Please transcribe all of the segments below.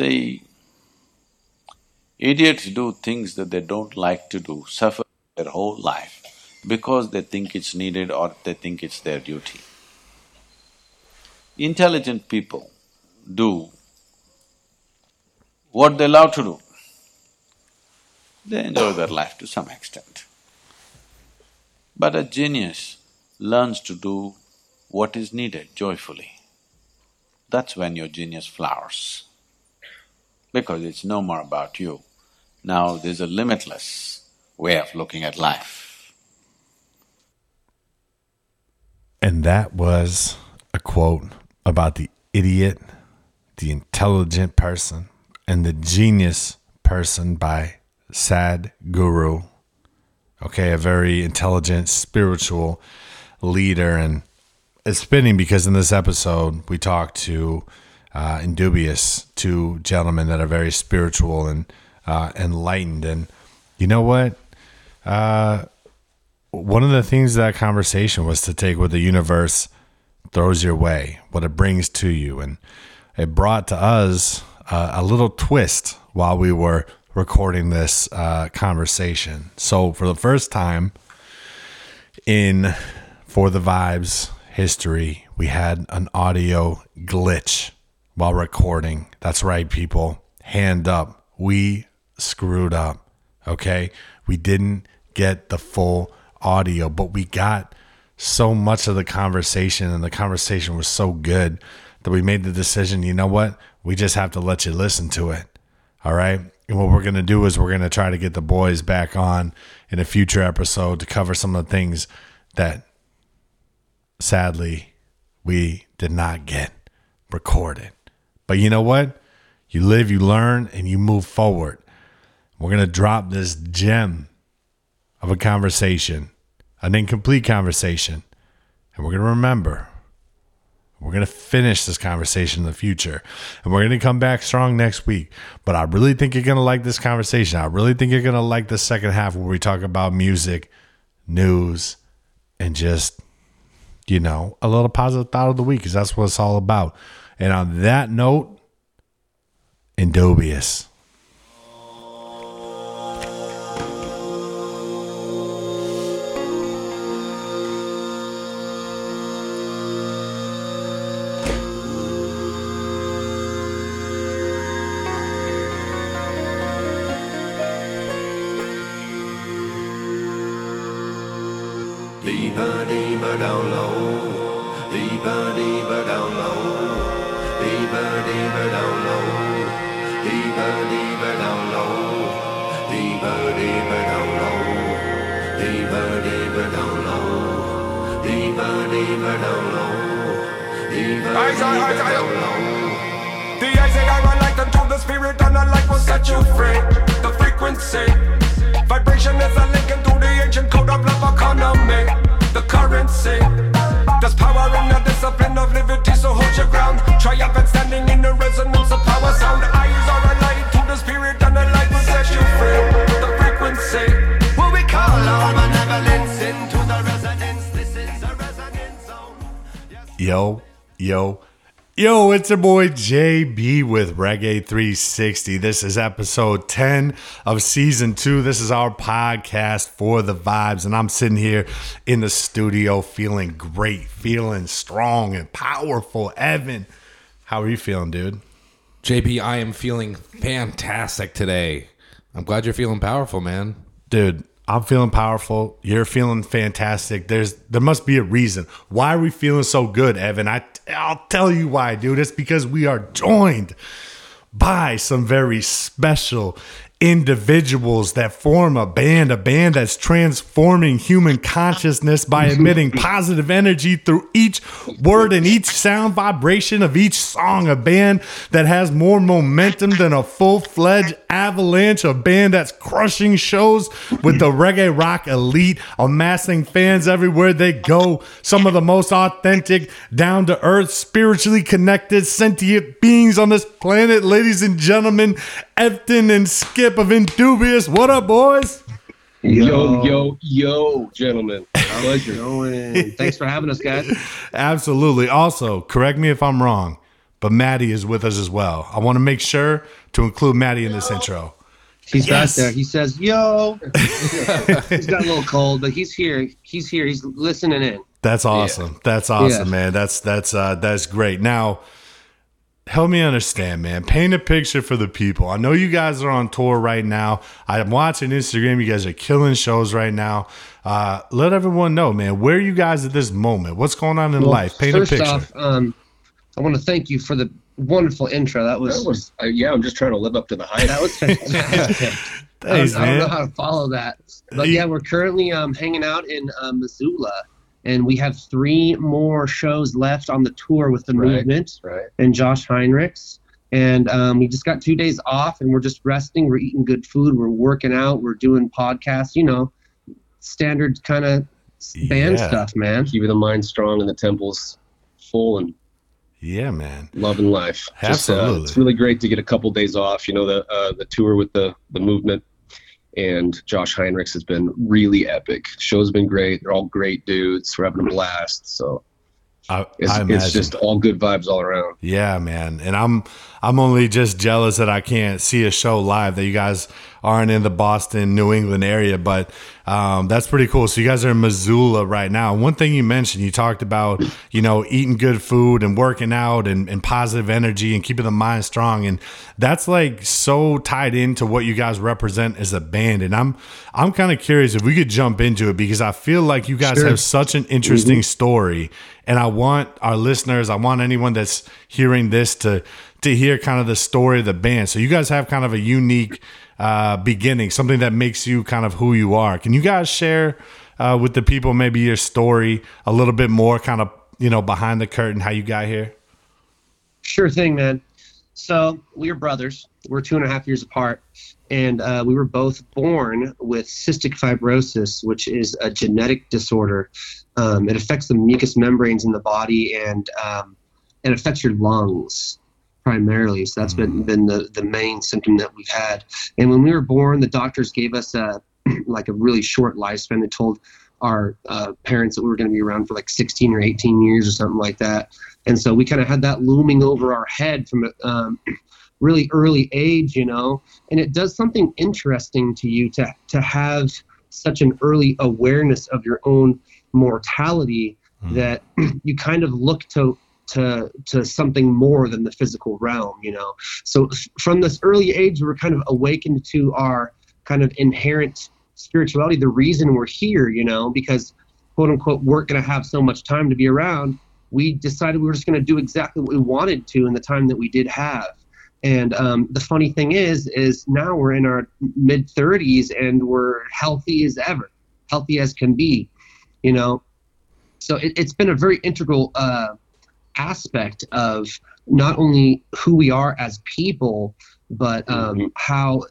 See, idiots do things that they don't like to do, suffer their whole life because they think it's needed or they think it's their duty. Intelligent people do what they love to do. They enjoy their life to some extent. But a genius learns to do what is needed joyfully. That's when your genius flowers. Because it's no more about you. Now there's a limitless way of looking at life. And that was a quote about the idiot, the intelligent person, and the genius person by Sadhguru. Okay, a very intelligent, spiritual leader. And it's spinning because in this episode, we talked to uh, Indubious, two gentlemen that are very spiritual and uh, enlightened. And you know what? Uh, one of the things that conversation was to take what the universe throws your way, what it brings to you. And it brought to us uh, a little twist while we were recording this uh, conversation. So, for the first time in For the Vibes history, we had an audio glitch while recording. That's right, people. Hand up. We screwed up. Okay. We didn't get the full audio, but we got so much of the conversation, and the conversation was so good that we made the decision you know what? We just have to let you listen to it. All right. And what we're going to do is we're going to try to get the boys back on in a future episode to cover some of the things that sadly we did not get recorded. But you know what? You live, you learn, and you move forward. We're going to drop this gem of a conversation, an incomplete conversation. And we're going to remember we're going to finish this conversation in the future and we're going to come back strong next week. But I really think you're going to like this conversation. I really think you're going to like the second half where we talk about music, news, and just, you know, a little positive thought of the week because that's what it's all about. And on that note, Indubious. Deeper, deeper down low. The eyes that I run like them to the spirit and the light will set you free. The frequency, vibration is a link into the ancient code of love economy. The currency, there's power in the discipline of liberty, so hold your ground. Triumphant standing in the resonance of power sound. Eyes are a light to the spirit and the light will set you free. The frequency, what we call our benevolence into the resonance. This is a resonance zone. Yo, yo, yo, it's your boy JB with Reggae 360. This is episode 10 of season two. This is our podcast for the vibes. And I'm sitting here in the studio feeling great, feeling strong and powerful. Evan, how are you feeling, dude? JB, I am feeling fantastic today. I'm glad you're feeling powerful, man. Dude, I'm feeling powerful. You're feeling fantastic. There's there must be a reason. Why are we feeling so good, Evan? I I'll tell you why, dude. It's because we are joined by some very special individuals that form a band, a band that's transforming human consciousness by emitting positive energy through each word and each sound vibration of each song. A band that has more momentum than a full fledged avalanche, a band that's crushing shows with the reggae rock elite, amassing fans everywhere they go. Some of the most authentic, down to earth, spiritually connected, sentient beings on this planet, ladies and gentlemen. Efton and Skip of Indubious. What up, boys? Yo, yo, yo, gentlemen. Pleasure. Going. Thanks for having us, guys. Absolutely. Also, correct me if I'm wrong, but Maddie is with us as well. I want to make sure to include Maddie in this intro. He's Yes. back there. He says, "Yo." he's got a little cold, but he's here. He's here. He's listening in. That's awesome. That's awesome, Yeah. man. That's that's uh that's great. Now, help me understand, man. Paint a picture for the people. I know you guys are on tour right now. I'm watching Instagram. You guys are killing shows right now. Uh, let everyone know, man. Where are you guys at this moment? What's going on in Well, life? Paint first a picture. off, um, I want to thank you for the wonderful intro. That was That was, uh, yeah, I'm just trying to live up to the hype. that was fantastic. I, Thanks, don't, I don't know how to follow that, but yeah, we're currently um, hanging out in uh, Missoula, and we have three more shows left on the tour with the Right. movement right. and Josh Heinrichs. And um, we just got two days off, and we're just resting. We're eating good food. We're working out. We're doing podcasts. You know, standard kind of band Yeah. stuff, man. Keeping the mind strong and the temples full and Yeah, man. loving life. Just, uh, Absolutely. it's really great to get a couple days off. You know, the uh, the tour with the the movement and Josh Heinrichs has been really epic. Show's been great. They're all great dudes. We're having a blast. So I, it's, I it's just all good vibes all around. Yeah, man. And I'm I'm only just jealous that I can't see a show live that you guys aren't in the Boston, New England area, but um, that's pretty cool. So you guys are in Missoula right now. One thing you mentioned, you talked about, you know, eating good food and working out and, and positive energy and keeping the mind strong. And that's like so tied into what you guys represent as a band. And I'm I'm kind of curious if we could jump into it because I feel like you guys Sure. have such an interesting story. And I want our listeners, I want anyone that's hearing this to to hear kind of the story of the band. So you guys have kind of a unique uh, beginning, something that makes you kind of who you are. Can you guys share uh, with the people maybe your story a little bit more, kind of you know behind the curtain, how you got here? Sure thing, man. So we are brothers. We're two and a half years apart, and uh, we were both born with cystic fibrosis, which is a genetic disorder. Um, it affects the mucous membranes in the body, and um, it affects your lungs primarily. So that's been been the the main symptom that we've had. And when we were born, the doctors gave us a like a really short lifespan. They told our uh, parents that we were going to be around for like 16 or 18 years or something like that. And so we kind of had that looming over our head from a um, really early age, you know. And it does something interesting to you to to have such an early awareness of your own mortality that you kind of look to to to something more than the physical realm, you know. So from this early age, we're kind of awakened to our kind of inherent spirituality, the reason we're here, you know, because quote unquote we're going to have so much time to be around. We decided we were just going to do exactly what we wanted to in the time that we did have. And um, the funny thing is, is now we're in our mid 30s and we're healthy as ever, healthy as can be, you know. So it, it's been a very integral uh, aspect of not only who we are as people, but um, how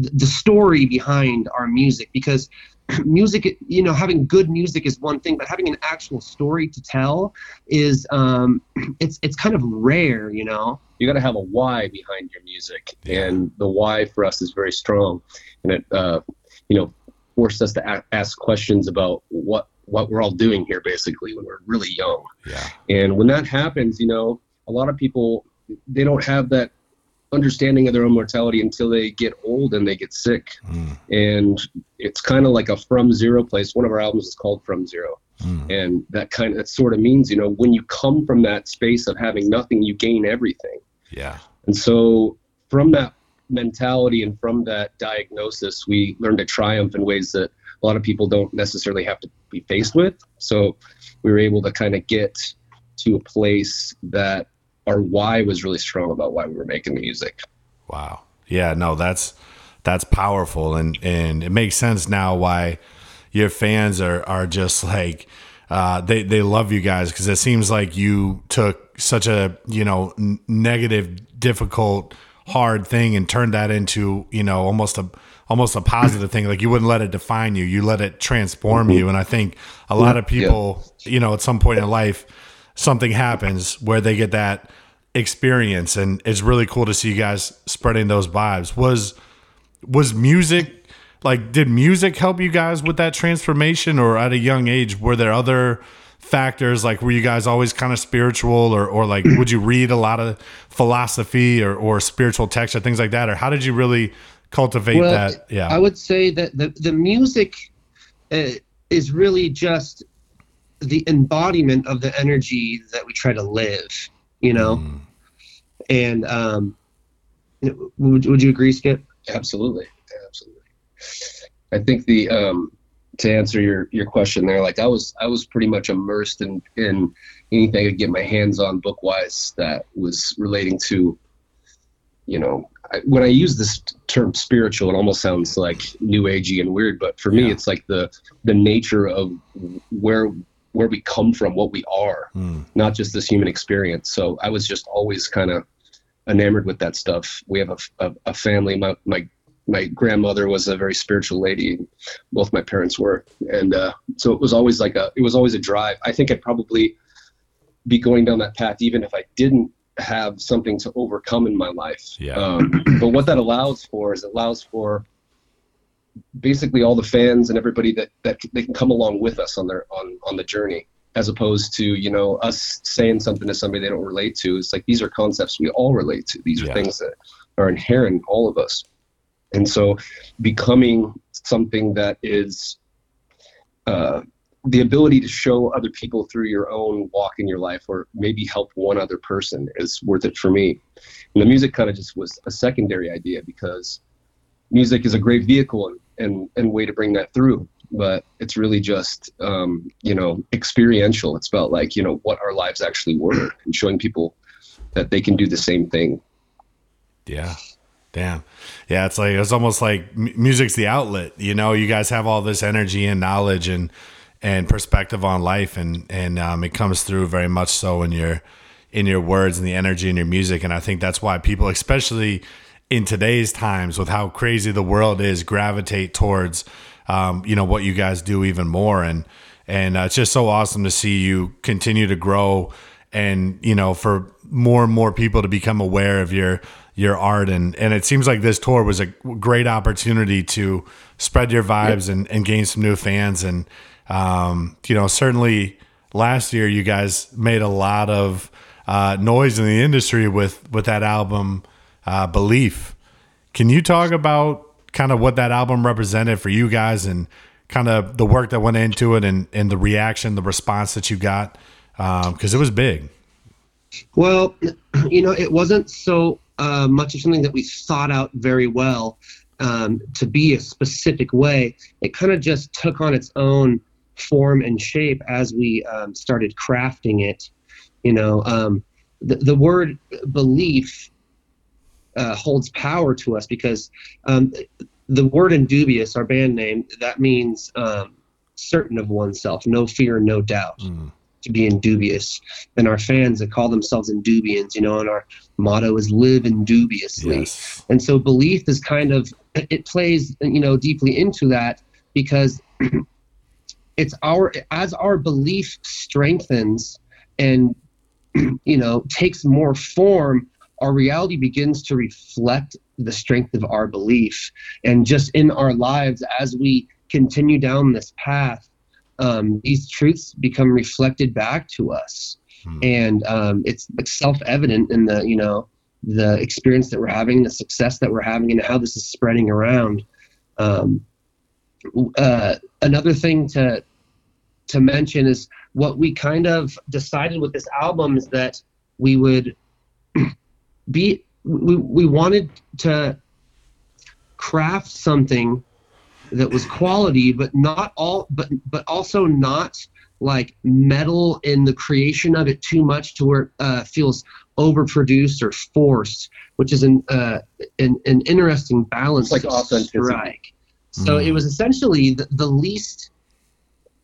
th- the story behind our music. Because music, you know, having good music is one thing, but having an actual story to tell is um, it's it's kind of rare, you know. you got to have a why behind your music and the why for us is very strong and it uh, you know forced us to a- ask questions about what what we're all doing here basically when we're really young Yeah. and when that happens you know a lot of people they don't have that understanding of their own mortality until they get old and they get sick Mm, and it's kind of like a from zero place one of our albums is called from zero mm. and that kind of that sort of means you know when you come from that space of having nothing you gain everything Yeah. and so, from that mentality and from that diagnosis, we learned to triumph in ways that a lot of people don't necessarily have to be faced with. So, we were able to kind of get to a place that our why was really strong about why we were making the music. Wow. Yeah, no, that's that's powerful and and it makes sense now why your fans are are just like uh, they they love you guys because it seems like you took such a you know negative, difficult, hard thing and turned that into you know almost a almost a positive thing. Like you wouldn't let it define you, you let it transform mm-hmm. you. And I think a lot of people, you know, at some point in life, something happens where they get that experience, and it's really cool to see you guys spreading those vibes. Was was music like did music help you guys with that transformation or at a young age were there other factors? Like, were you guys always kind of spiritual, or or like, would you read a lot of philosophy or or spiritual text or things like that, or how did you really cultivate Well, that? Yeah, I would say that the the music uh, is really just the embodiment of the energy that we try to live. You know, Mm. and um, would would you agree, Skip? Absolutely, absolutely. I think the um, to answer your your question there, like I was I was pretty much immersed in in anything I could get my hands on book wise that was relating to, you know, I, when I use this term spiritual, it almost sounds like new agey and weird, but for me, Yeah. it's like the the nature of where where we come from, what we are, Mm. not just this human experience. So I was just always kind of enamored with that stuff. We have a, a, a family. My, my my grandmother was a very spiritual lady. Both my parents were, and uh, so it was always like a it was always a drive. I think I'd probably be going down that path even if I didn't have something to overcome in my life. Yeah. Um, but what that allows for is it allows for basically all the fans and everybody that that they can come along with us on their on on the journey as opposed to you know us saying something to somebody they don't relate to it's like these are concepts we all relate to these are Yeah. things that are inherent in all of us and so becoming something that is uh, the ability to show other people through your own walk in your life or maybe help one other person is worth it for me. And the music kind of just was a secondary idea because music is a great vehicle and, and, and way to bring that through. But it's really just um, you know experiential. It's about like you know what our lives actually were and showing people that they can do the same thing. Yeah. Damn. Yeah, it's like it's almost like music's the outlet. You know, you guys have all this energy and knowledge and and perspective on life, and and um, it comes through very much so in your in your words and the energy in your music. And I think that's why people, especially in today's times, with how crazy the world is, gravitate towards um, you know what you guys do even more. And and uh, it's just so awesome to see you continue to grow and you know for more and more people to become aware of your your art and and it seems like this tour was a great opportunity to spread your vibes and, and gain some new fans and um, you know certainly last year you guys made a lot of uh, noise in the industry with with that album uh, belief. Can you talk about kind of what that album represented for you guys and kind of the work that went into it and, and the reaction the response that you got? Because it was big. Well, you know, it wasn't so uh, much of something that we thought out very well um, to be a specific way. It kind of just took on its own form and shape as we um, started crafting it. You know, um, the, the word belief uh, holds power to us because um, the word indubious, our band name, that means um, certain of oneself, no fear, no doubt Mm. To be indubious. And our fans that call themselves indubians, you know, and our motto is live indubiously. yes And so belief is kind of it plays you know deeply into that because it's our as our belief strengthens and you know takes more form our reality begins to reflect the strength of our belief and just in our lives as we continue down this path um, these truths become reflected back to us Hmm. and um, it's self-evident in the you know the experience that we're having the success that we're having and how this is spreading around um, uh, another thing to to mention is what we kind of decided with this album is that we would be we, we wanted to craft something that was quality but not all but but also not like meddle in the creation of it too much to where it uh, feels overproduced or forced which is an uh, an, an interesting balance It's like authenticity. strike so Mm. it was essentially the, the least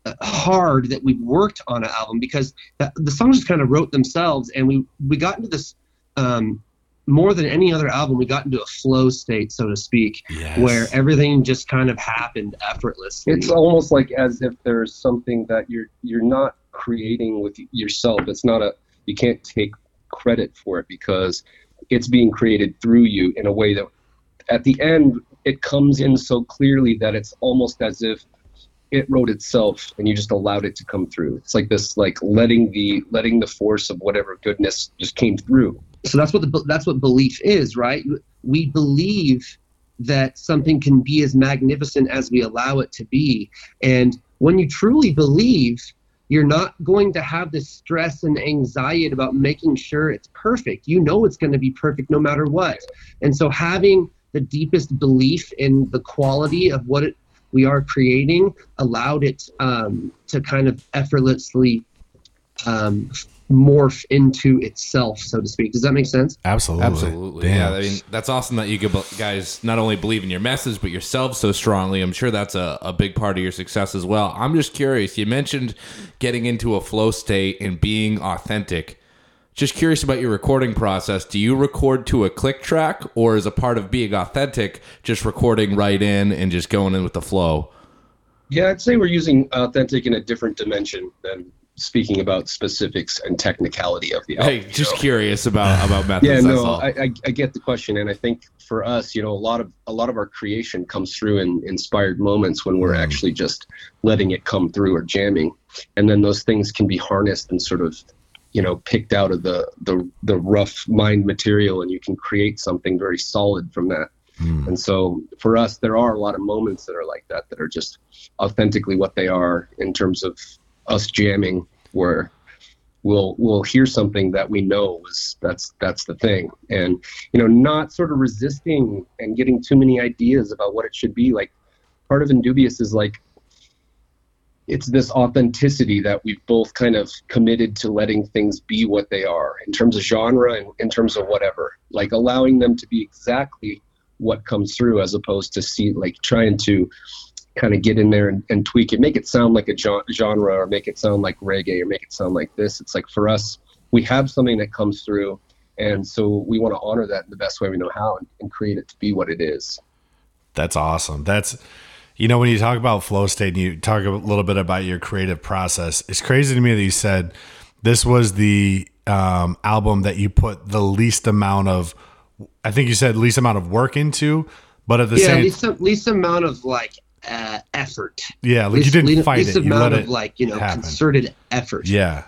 uh, hard that we've worked on an album because the, the songs just kind of wrote themselves and we we got into this um, more than any other album we got into a flow state so to speak yes. where everything just kind of happened effortlessly. It's almost like as if there's something that you're you're not creating with yourself. It's not a you can't take credit for it because it's being created through you in a way that at the end it comes in so clearly that it's almost as if it wrote itself and you just allowed it to come through. It's like this like letting the letting the force of whatever goodness just came through so that's what the that's what belief is right? We believe that something can be as magnificent as we allow it to be. And when you truly believe you're not going to have this stress and anxiety about making sure it's perfect. You know it's going to be perfect no matter what. And so having the deepest belief in the quality of what it, we are creating allowed it um, to kind of effortlessly um, morph into itself, so to speak. Does that make sense? Absolutely. Absolutely. Damn. Yeah. I mean, that's awesome that you guys not only believe in your message, but yourselves so strongly. I'm sure that's a, a big part of your success as well. I'm just curious. You mentioned getting into a flow state and being authentic. Just curious about your recording process. Do you record to a click track or is a part of being authentic just recording right in and just going in with the flow? yeah i'd say we're using authentic in a different dimension than speaking about specifics and technicality of the album Hey, just know? curious about about methods. yeah no. I, I, I get the question and i think for us you know a lot of a lot of our creation comes through in inspired moments when we're mm. actually just letting it come through or jamming and then those things can be harnessed and sort of you know picked out of the the, the rough mind material and you can create something very solid from that mm. and so for us there are a lot of moments that are like that that are just authentically what they are in terms of us jamming where we'll we'll hear something that we know was that's that's the thing. And you know not sort of resisting and getting too many ideas about what it should be like part of indubious is like it's this authenticity that we've both kind of committed to letting things be what they are in terms of genre and in terms of whatever like allowing them to be exactly what comes through as opposed to see like trying to kind of get in there and, and tweak it make it sound like a genre or make it sound like reggae or make it sound like this it's like for us we have something that comes through and so we want to honor that in the best way we know how and, and create it to be what it is That's awesome. That's you know when you talk about flow state and you talk a little bit about your creative process. It's crazy to me that you said this was the um, album that you put the least amount of. I think you said least amount of work into, but at the yeah, same least, least amount of like uh, effort. yeah, like you least, didn't least, fight least it. You let amount it of like you know happen. concerted effort. Yeah.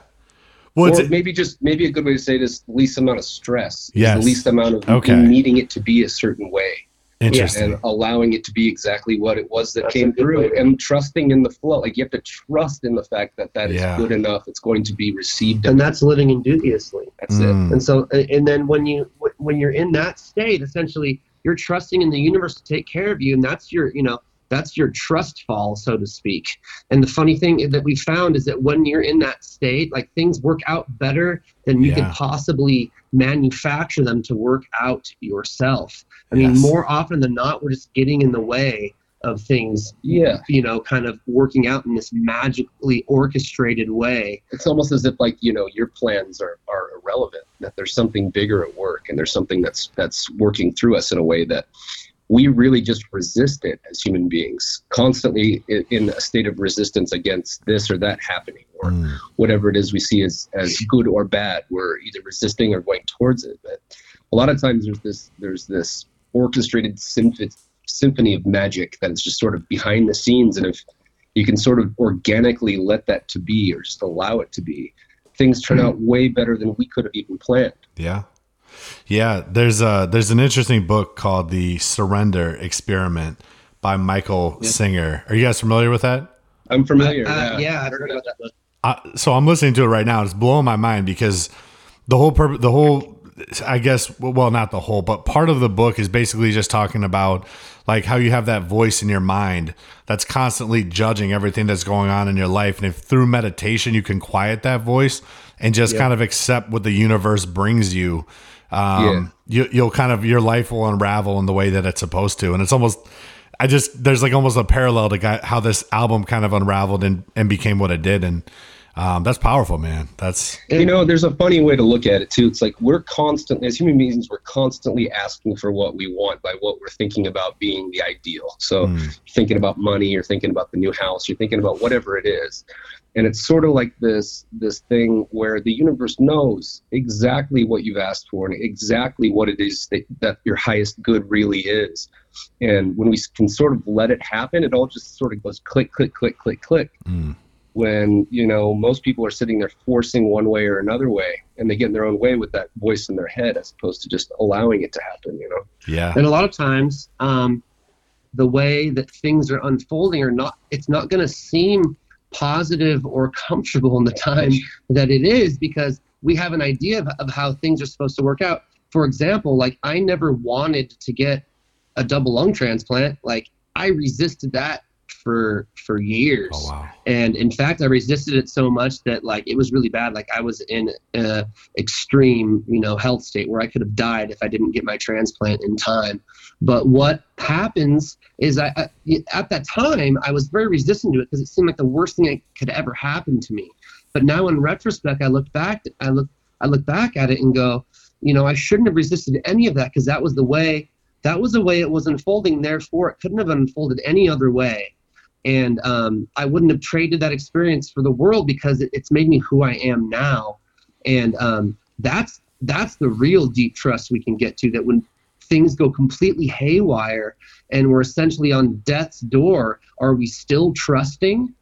Well, or it's, maybe just maybe a good way to say this least amount of stress is Yes. the least amount of Okay. needing it to be a certain way interesting. and allowing it to be exactly what it was that That's came good way through and trusting in the flow like you have to trust in the fact that that is Yeah. good enough it's going to be received and that's living indubiously. that's Mm. it And so, and then when you when you're in that state, essentially, you're trusting in the universe to take care of you, and that's your you know that's your trust fall, so to speak. And the funny thing that we found is that when you're in that state, like things work out better than you Yeah. could possibly manufacture them to work out yourself. I mean, Yes. more often than not, we're just getting in the way of things yeah you know kind of working out in this magically orchestrated way it's almost as if like you know your plans are, are irrelevant that there's something bigger at work and there's something that's that's working through us in a way that we really just resist it as human beings constantly in a state of resistance against this or that happening or Mm. whatever it is we see as as good or bad. We're either resisting or going towards it. But a lot of times there's this there's this orchestrated symphony symphony of magic that is just sort of behind the scenes. And if you can sort of organically let that to be or just allow it to be things turn out way better than we could have even planned. Yeah. Yeah, there's a there's an interesting book called The Surrender Experiment by Michael Singer. Are you guys familiar with that? i'm familiar Uh, yeah, I've heard about that book. Uh, so I'm listening to it right now. It's blowing my mind because the whole purpose, the whole, I guess, well, not the whole, but part of the book is basically just talking about like how you have that voice in your mind that's constantly judging everything that's going on in your life, and if through meditation you can quiet that voice and just kind of accept what the universe brings you. Um, you, you'll kind of your life will unravel in the way that it's supposed to, and it's almost I just there's like almost a parallel to how this album kind of unraveled and, and became what it did, and um, that's powerful, man. That's you know there's a funny way to look at it too. It's like we're constantly as human beings we're constantly asking for what we want by what we're thinking about being the ideal. So Hmm. thinking about money you're thinking about the new house you're thinking about whatever it is and it's sort of like this this thing where the universe knows exactly what you've asked for and exactly what it is that, that your highest good really is and when we can sort of let it happen it all just sort of goes click click click click click Mm. when you know most people are sitting there forcing one way or another way and they get in their own way with that voice in their head as opposed to just allowing it to happen you know Yeah. And a lot of times, um, the way that things are unfolding are not, it's not going to seem positive or comfortable in the time that it is because we have an idea of, of how things are supposed to work out. For example, like I never wanted to get a double lung transplant. Like I resisted that for for years. Oh wow. and in fact i resisted it so much that like it was really bad like i was in a extreme you know health state where i could have died if i didn't get my transplant in time but what happens is i, I at that time i was very resistant to it because it seemed like the worst thing that could ever happen to me. But now in retrospect i look back i look i look back at it and go you know i shouldn't have resisted any of that because that was the way that was the way it was unfolding. Therefore it couldn't have unfolded any other way. And um, I wouldn't have traded that experience for the world because it, it's made me who I am now, and um, that's that's the real deep trust we can get to. That when things go completely haywire and we're essentially on death's door, are we still trusting?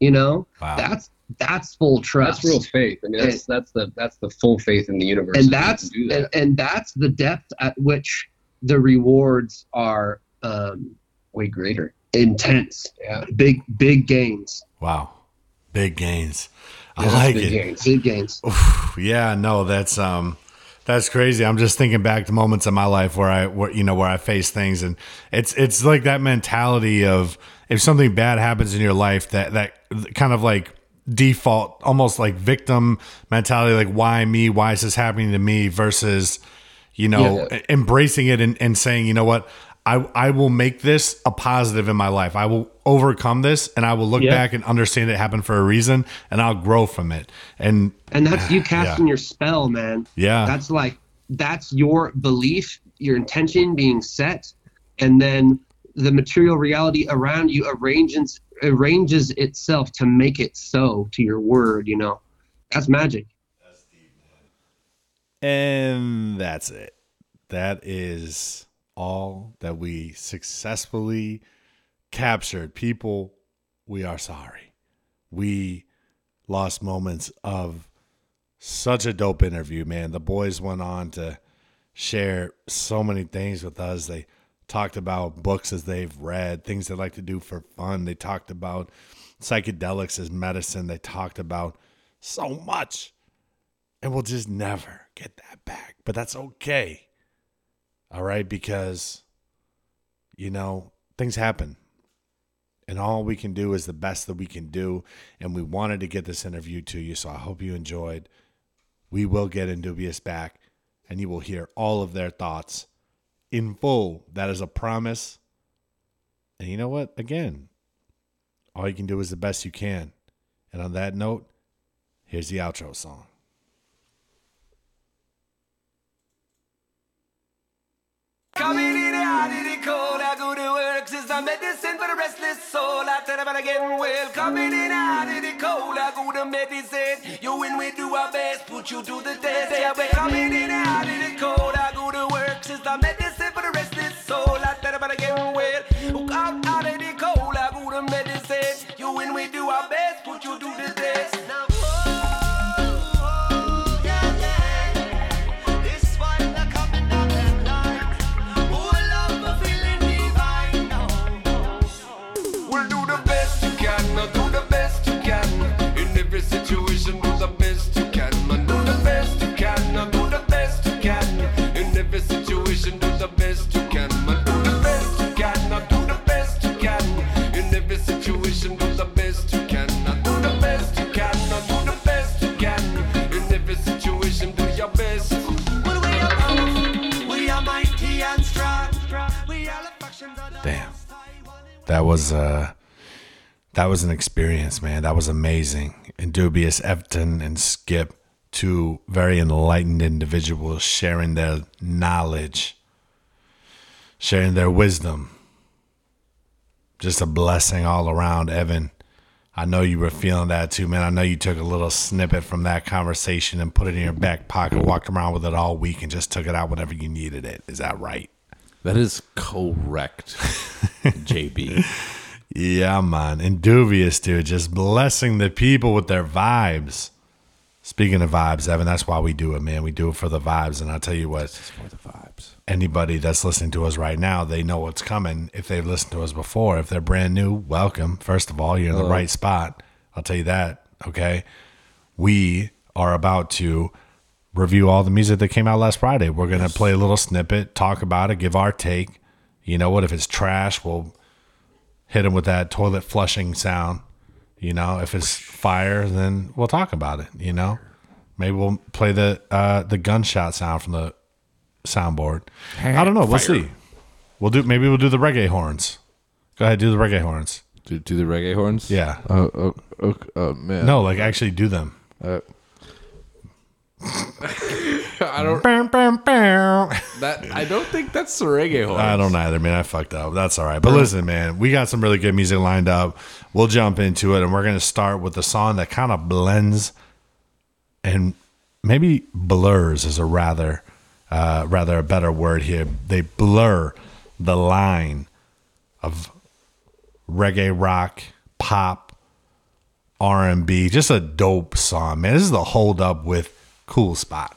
You know, Wow. that's that's full trust. that's real faith i mean that's that's the that's the full faith in the universe and that's can do and, and that's the depth at which the rewards are um, way greater intense. yeah Big big gains. Wow. Big gains. I Yeah, like big it. gains. Big gains. Oof, yeah, no, that's um that's crazy. I'm just thinking back to moments in my life where I where you know where I face things and it's it's like that mentality of if something bad happens in your life that that kind of like default almost like victim mentality like why me why is this happening to me versus you know Yeah. embracing it and, and saying you know what I, I will make this a positive in my life. I will overcome this and I will look Yeah. back and understand it happened for a reason and I'll grow from it. And And that's you casting your spell, man. yeah, That's like that's your belief, your intention being set, and then the material reality around you arranges arranges itself to make it so to your word, you know. That's magic. And that's it. That is all that we successfully captured. People, we are sorry. We lost moments of such a dope interview, man. The boys went on to share so many things with us. They talked about books as they've read, things they like to do for fun. They talked about psychedelics as medicine. They talked about so much and we'll just never get that back. But that's okay. All right, because you know, things happen. And all we can do is the best that we can do. And we wanted to get this interview to you, so I hope you enjoyed. We will get Indubious back, and you will hear all of their thoughts in full. That is a promise. And you know what? Again, all you can do is the best you can. And on that note, here's the outro song. Coming in hot in the cold, I go to work. Is the medicine for the restless soul. I tell about getting well. Coming in hot in the cold, I go to medicine. You when we do our best, put you to the test. Yeah, we're coming in hot in the cold, I go to work. Is the medicine for the restless soul. I tell about getting well. Out, out in the cold, I go to medicine. You when we do our best, put you to the test. Now, That was uh that was an experience, man. That was amazing. Indubious, Efton, and Skip, two very enlightened individuals sharing their knowledge, sharing their wisdom. Just a blessing all around, Evan. I know you were feeling that too, man. I know you took a little snippet from that conversation and put it in your back pocket, walked around with it all week, and just took it out whenever you needed it. Is that right? That is correct, JB. Yeah, man. Indubious, dude. Just blessing the people with their vibes. Speaking of vibes, Evan, that's why we do it, man. We do it for the vibes. And I'll tell you what, For the vibes. anybody that's listening to us right now, they know what's coming. If they've listened to us before, if they're brand new, welcome. First of all, you're in the right spot. I'll tell you that. Okay. We are about to review all the music that came out last Friday. We're going to play a little snippet, talk about it, give our take. You know what? If it's trash, we'll hit them with that toilet flushing sound. You know, if it's fire, then we'll talk about it. You know, maybe we'll play the uh, the gunshot sound from the soundboard. I don't know. We'll Fire. see. We'll do. Maybe we'll do the reggae horns. Go ahead, do the reggae horns. Do, do the reggae horns? Yeah. Oh, oh, oh, oh man. No, like actually do them. I don't. That I don't think that's the reggae horns. I don't either, man. I fucked up. That's all right. But listen, man, we got some really good music lined up. We'll jump into it, and we're gonna start with a song that kind of blends and maybe blurs is a rather, uh, rather a better word here. They blur the line of reggae rock, pop, R and B. Just a dope song, man. This is the hold up with Cool Spot.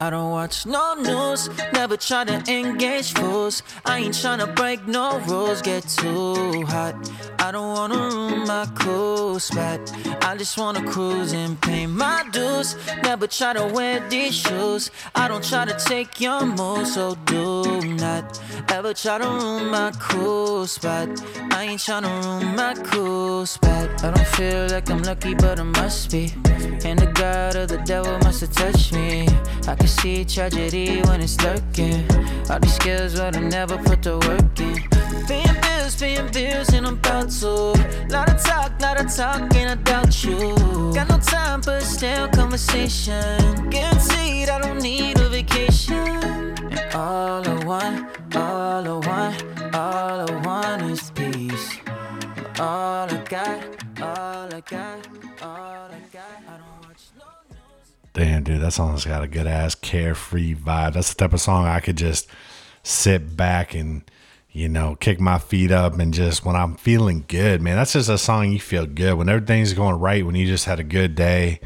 I don't watch no news, never try to engage fools. I ain't tryna break no rules, get too hot. I don't wanna ruin my cool spot. I just wanna cruise and pay my dues. Never try to wear these shoes. I don't try to take your moves, so do not ever try to ruin my cool spot. I ain't trying to ruin my cool spot. I don't feel like I'm lucky, but I must be. And the God of the devil must have touched me. I can see tragedy when it's lurking. All these skills, but I never put the work in. Paying bills, paying bills, and I'm about to. Lot of talk, lot of talk, and I doubt you. Got no time for stale conversation. Guaranteed, I don't need a vacation. And all I want, all I want, all I want is peace. All I got, all I got, all I got. I don't. Damn, dude, that song's got a good ass carefree vibe. That's the type of song I could just sit back and, you know, kick my feet up and just when I'm feeling good, man. That's just a song you feel good when everything's going right, when you just had a good day.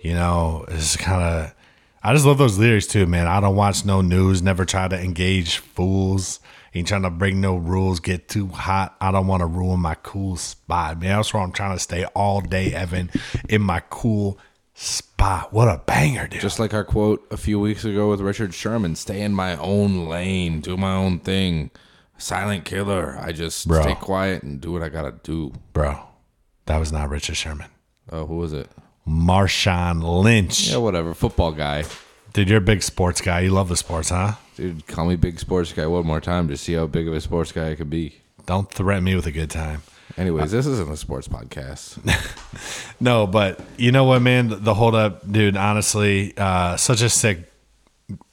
You know, it's kind of. I just love those lyrics too, man. I don't watch no news, never try to engage fools. Ain't trying to break no rules, get too hot. I don't want to ruin my cool spot, man. That's where I'm trying to stay all day, Evan, in my cool spot. What a banger, dude. Just like our quote a few weeks ago with Richard Sherman: "Stay in my own lane, do my own thing." Silent killer. I just Bro. stay quiet and do what I gotta do. Bro, that was not Richard Sherman. Oh, who was it? Marshawn Lynch. Yeah, whatever. Football guy. Dude, you're a big sports guy. You love the sports, huh? Dude, call me big sports guy one more time to see how big of a sports guy I could be. Don't threaten me with a good time. Anyways, this isn't a sports podcast. No, but you know what, man? The hold up, dude. Honestly, uh, such a sick,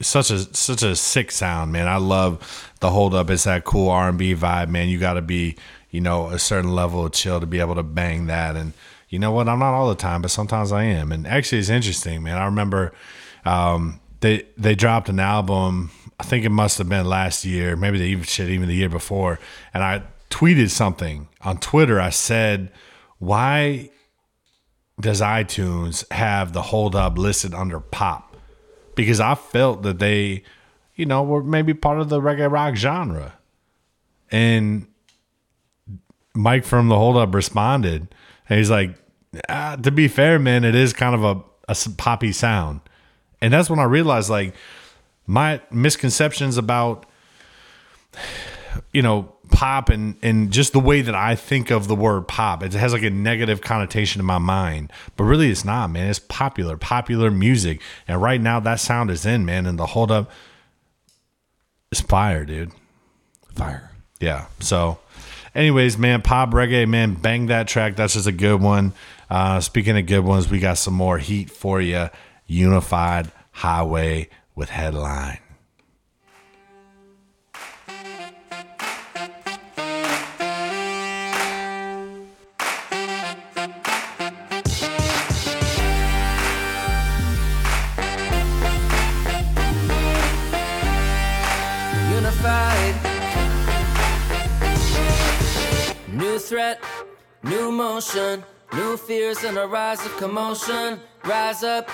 such a such a sick sound, man. I love the hold up. It's that cool R and B vibe, man. You got to be, you know, a certain level of chill to be able to bang that. And you know what? I'm not all the time, but sometimes I am. And actually, it's interesting, man. I remember um, they they dropped an album. I think it must have been last year, maybe they even shit even the year before. And I tweeted something on Twitter. I said, "Why does iTunes have the hold up listed under pop? Because I felt that they, you know, were maybe part of the reggae rock genre. And Mike from the hold up responded, and he's like, ah, to be fair, man, it is kind of a, a poppy sound. And that's when I realized like my misconceptions about you know pop and and just the way that I think of the word pop it has like a negative connotation in my mind but really it's not man. It's popular popular music. And right now that sound is in man and the hold up is fire dude. Fire. yeah so anyways man pop reggae man bang that track. That's just a good one. Uh speaking of good ones we got some more heat for you unified highway with headline threat, new motion, new fears, and a rise of commotion. Rise up,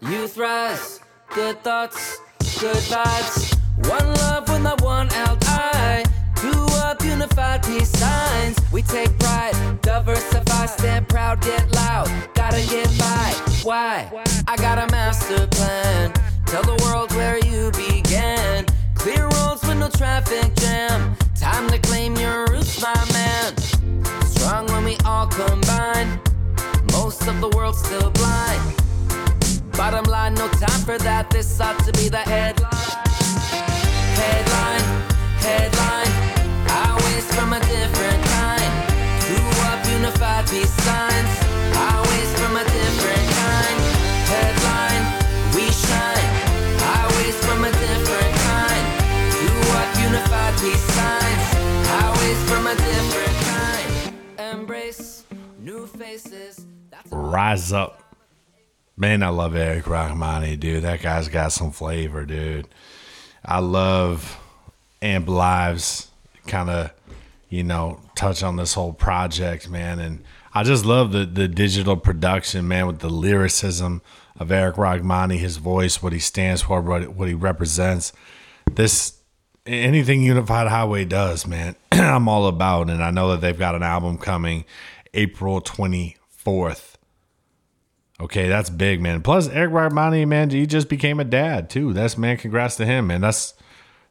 youth rise, good thoughts, good vibes. One love with not one L-I. Two up, unified peace signs. We take pride, diversify, stand proud, get loud. Gotta get by. Why? I got a master plan. Tell the world where you still blind. Bottom line, no time for that. This ought to be the headline. Rise up. Man, I love Eric Rachmany, dude. That guy's got some flavor, dude. I love Amp Lives kind of, you know, touch on this whole project, man. And I just love the, the digital production, man, with the lyricism of Eric Rachmany, his voice, what he stands for, what, what he represents. This anything Unified Highway does, man, I'm all about. And I know that they've got an album coming April 24th. Okay, that's big, man. Plus, Eric Rachmany, man, he just became a dad too. That's man, congrats to him, man. That's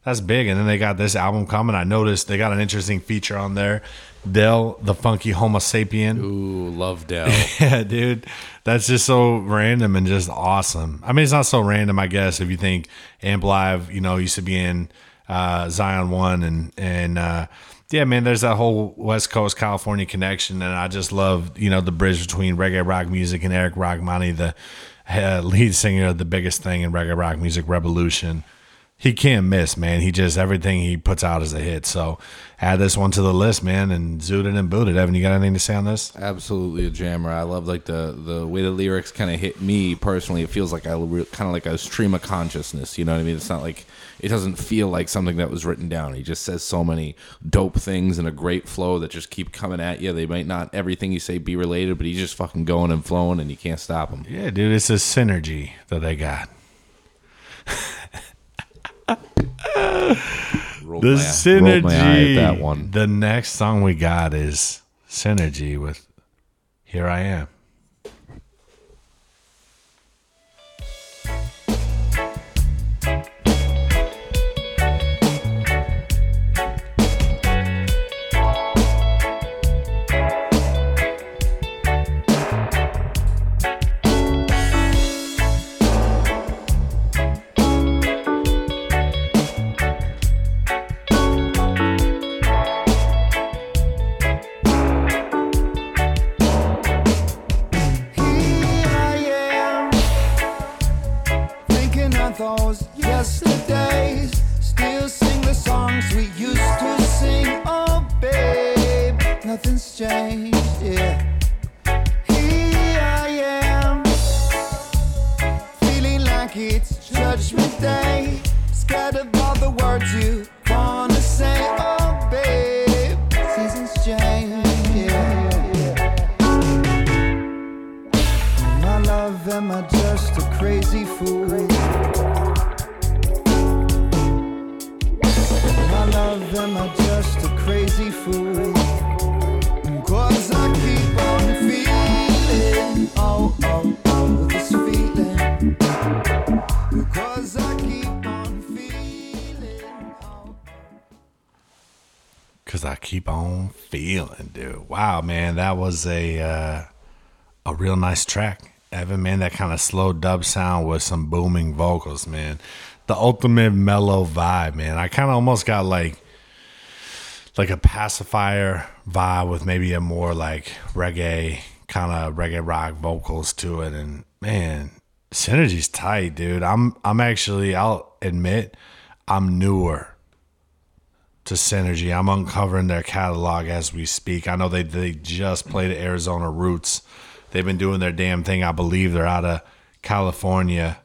that's big. And then they got this album coming. I noticed they got an interesting feature on there. Del, the funky Homosapien. Ooh, love Del. Yeah, dude. That's just so random and just awesome. I mean, it's not so random, I guess, if you think Amp Live, you know, used to be in uh, Zion I and and uh, yeah, man, there's that whole West Coast California connection, and I just love you know the bridge between reggae rock music and Eric Rachmany, the uh, lead singer of the biggest thing in reggae rock music, Rebelution. He can't miss, man. He just everything he puts out is a hit. So add this one to the list, man, and zoot it and boot it. Evan, you got anything to say on this? Absolutely a jammer. I love like the the way the lyrics kind of hit me personally. It feels like I kind of like a stream of consciousness. You know what I mean? It's not like it doesn't feel like something that was written down. He just says so many dope things in a great flow that just keep coming at you. They might not everything you say be related, but he's just fucking going and flowing, and you can't stop him. Yeah, dude, it's a synergy that they got. Rolled The my- rolled my eye synergy. at that one. The next song we got is Synergy with Here I Am. Cause I keep on feeling, dude. Wow, man, that was a uh, a real nice track. Evan, man, that kind of slow dub sound with some booming vocals, man. The ultimate mellow vibe, man. I kind of almost got like like a pacifier vibe with maybe a more like reggae kind of reggae rock vocals to it and man synergy's tight dude i'm i'm actually i'll admit i'm newer to synergy i'm uncovering their catalog as we speak i know they they just played at arizona roots they've been doing their damn thing i believe they're out of california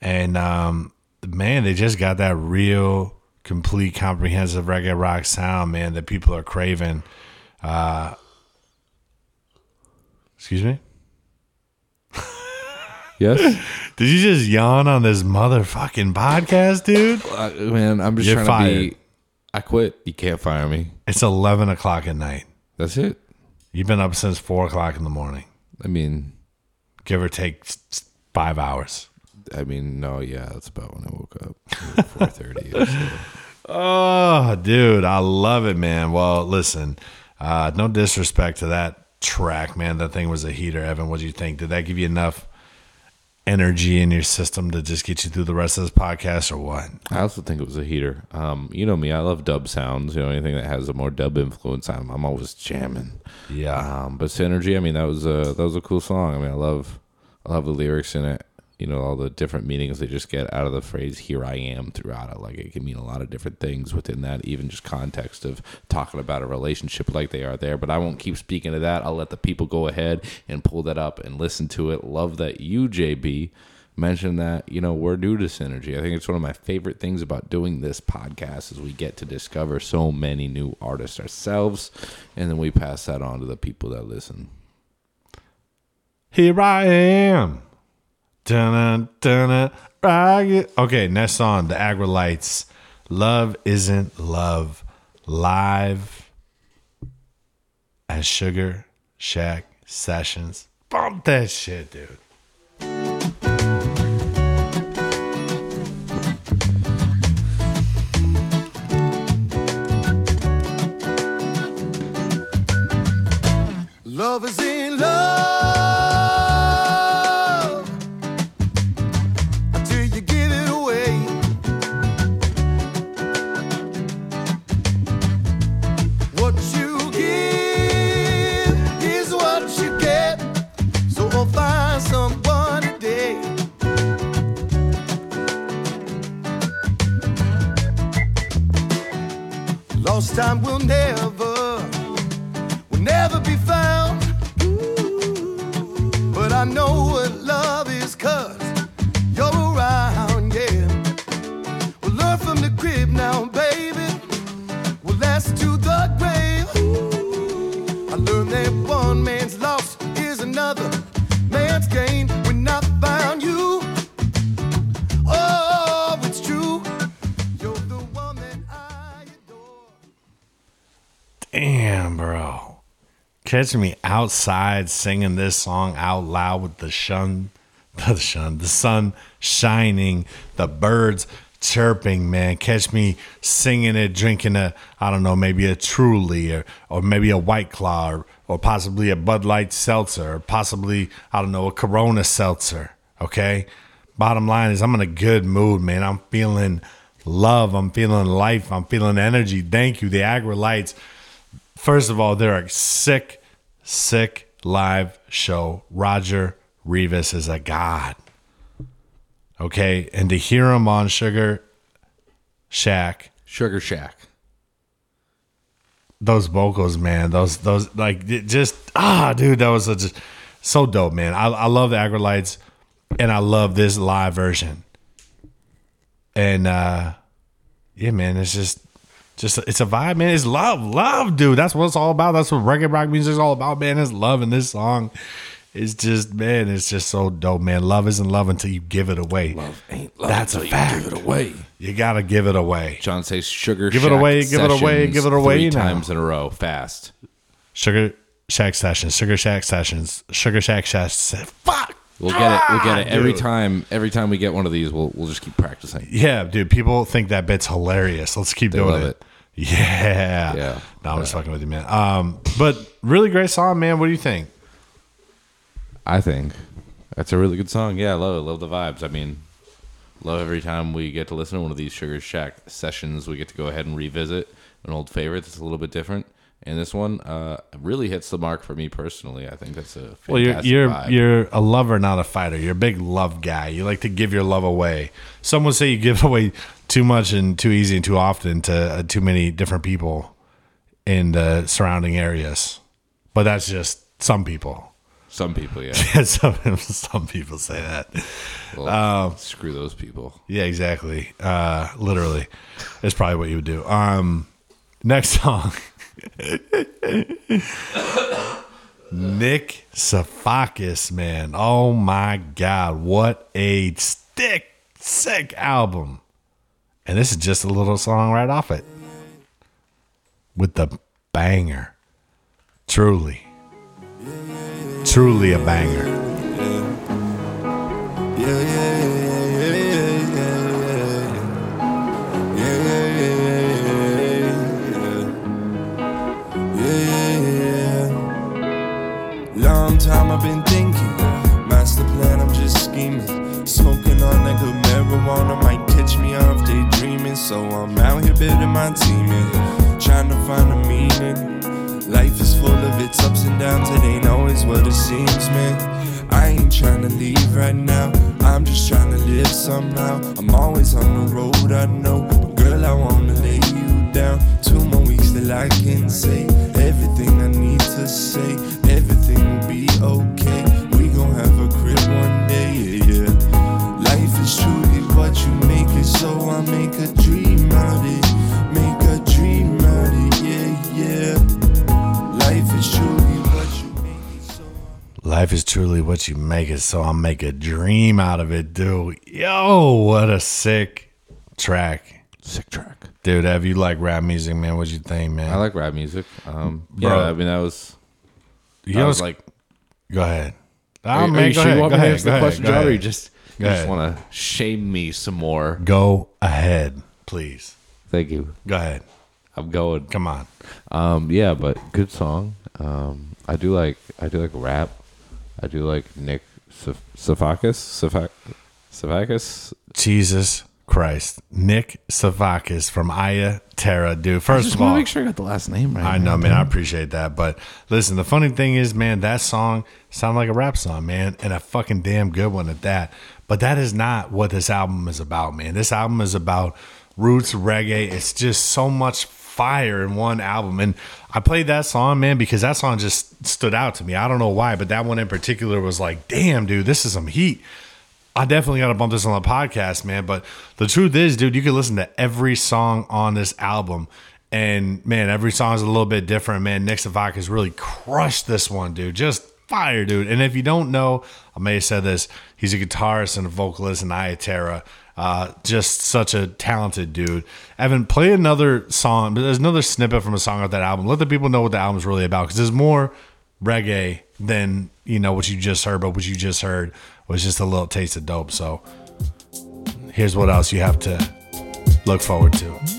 and um man they just got that real complete comprehensive reggae rock sound man that people are craving Uh, excuse me. Yes, Did you just yawn on this motherfucking podcast, dude? uh, man. I'm just You're trying to be. I quit. You can't fire me. It's eleven o'clock at night. That's it. You've been up since four o'clock in the morning, I mean, give or take s- s- five hours. I mean, no, yeah, that's about when I woke up. Four thirty. Oh, dude, I love it, man. Well, listen, uh, no disrespect to that track, man. That thing was a heater. Evan, what do you think? Did that give you enough energy in your system to just get you through the rest of this podcast, or what? I also think it was a heater. Um, you know me, I love dub sounds. You know anything that has a more dub influence, I'm, I'm always jamming. Yeah, Um, but Synergy, I mean, that was a that was a cool song. I mean, I love I love the lyrics in it. You know, all the different meanings they just get out of the phrase "Here I am" throughout it. Like it can mean a lot of different things within that, even just context of talking about a relationship like they are there. But I won't keep speaking to that. I'll let the people go ahead and pull that up and listen to it. Love that you, JB, mentioned that. You know, we're new to Synergy. I think it's one of my favorite things about doing this podcast is we get to discover so many new artists ourselves, and then we pass that on to the people that listen. here I am. Okay, next song, the Aggrolites. Love isn't love. Live at Sugar Shack Sessions. Bump that shit, dude. Catch me outside singing this song out loud with the sun, the sun, the sun shining, the birds chirping, man. Catch me singing it, drinking a, I don't know, maybe a Truly or, or maybe a White Claw or, or possibly a Bud Light seltzer or possibly, I don't know, a Corona seltzer. Okay. Bottom line is, I'm in a good mood, man. I'm feeling love. I'm feeling life. I'm feeling energy. Thank you. The Aggrolites. First of all, they're a sick, sick live show. Roger Rivas is a god. Okay. And to hear him on Sugar Shack, Sugar Shack. those vocals, man, those, those, like, just, ah, dude, that was just so dope, man. I, I love the Aggrolites and I love this live version. And, uh, yeah, man, it's just, just it's a vibe, man. It's love, love, dude. That's what it's all about. That's what reggae rock music is all about, man. It's love, and this song is just, man, it's just so dope, man. Love isn't love until you give it away. Love ain't love That's a fact. Give it away. You gotta give it away. John says sugar. Give it away, give it away, give it away three now. times in a row, fast. Sugar Shack sessions, Sugar Shack sessions, Sugar Shack sessions. Fuck. We'll get it. We'll get it ah, every dude. time. Every time we get one of these, we'll we'll just keep practicing. Yeah, dude. People think that bit's hilarious. Let's keep doing love it. it. Yeah. Yeah. No, I'm just fucking with you, man. Um, but really great song, man. What do you think? I think that's a really good song. Yeah, I love it. Love the vibes. I mean, love every time we get to listen to one of these Sugar Shack sessions. We get to go ahead and revisit an old favorite that's a little bit different. And this one uh, really hits the mark for me personally. I think that's a fantastic Well, you're you're vibe. you're a lover, not a fighter. You're a big love guy. You like to give your love away. Some would say you give away too much and too easy and too often to uh, too many different people in the surrounding areas. But that's just some people. Some people, yeah. some some people say that. Well, Um, screw those people. Yeah, exactly. Uh, literally, is probably what you would do. Um, next song. Nick Safakis, man. Oh my God. What a stick, sick album. And this is just a little song right off it with the banger. Truly, truly a banger. Yeah, yeah, yeah. Long time I've been thinking, master plan, I'm just scheming, smoking on that good marijuana might catch me off daydreaming, so I'm out here building my team and trying to find a meaning. Life is full of its ups and downs, it ain't always what it seems, man. I ain't trying to leave right now, I'm just trying to live somehow. I'm always on the road, I know, but girl, I wanna lay you down. Two more weeks till I can say everything I need to say, everything will be okay. We gon' have a crib one day, you make it, so I make a dream out of it, make a dream out it, yeah, yeah. Life is truly what you make it, so I Life is truly what you make it, so I'll make a dream out of it, dude. Yo, what a sick track. Sick track. Dude, have you like rap music, man? What'd you think, man? I like rap music. Um, Bro. yeah, I mean that was. you I know, was like, like, go ahead. are, Oh, are man, you go sure ahead, you want go me to ahead, answer go the ahead, question, go or ahead. you just you Go just ahead. want to shame me some more? Go ahead, please. Thank you. Go ahead. I'm going. Come on. Um, yeah, but good song. Um, I do like I do like rap. I do like Nick Saf- Safakis. Safakis. Jesus Christ. Nick Savakis from Aya Terra, dude. First of all, to make sure I got the last name right. I know, man. I appreciate that. But listen, the funny thing is, man, that song sounded like a rap song, man, and a fucking damn good one at that. But that is not what this album is about, man. This album is about roots reggae. It's just so much fire in one album. And I played that song, man, because that song just stood out to me. I don't know why, but that one in particular was like, damn, dude, this is some heat. I definitely got to bump this on the podcast, man. But the truth is, dude, you can listen to every song on this album. And man, every song is a little bit different, man. Nick Savak has really crushed this one, dude. Just fire, dude. And if you don't know, I may have said this, he's a guitarist and a vocalist in Ayaterra. Uh, just such a talented dude. Evan, play another song. But there's another snippet from a song off that album. Let the people know what the album's really about because there's more reggae than you know what you just heard, but what you just heard was just a little taste of dope. So here's what else you have to look forward to.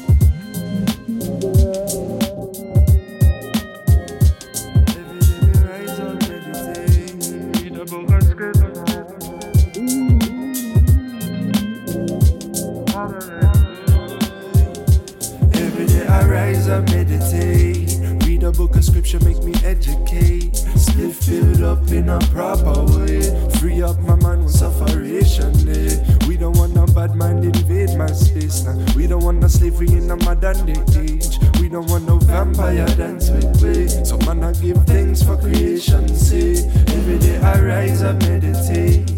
I meditate. Read a book of scripture, make me educate. Split filled up in a proper way. Free up my mind with sufferation. Eh. We don't want no bad mind invade my space now. We don't want no slavery in a modern day age. We don't want no vampire dance with me. So man, I give thanks for creation. sake. Every day I rise I meditate.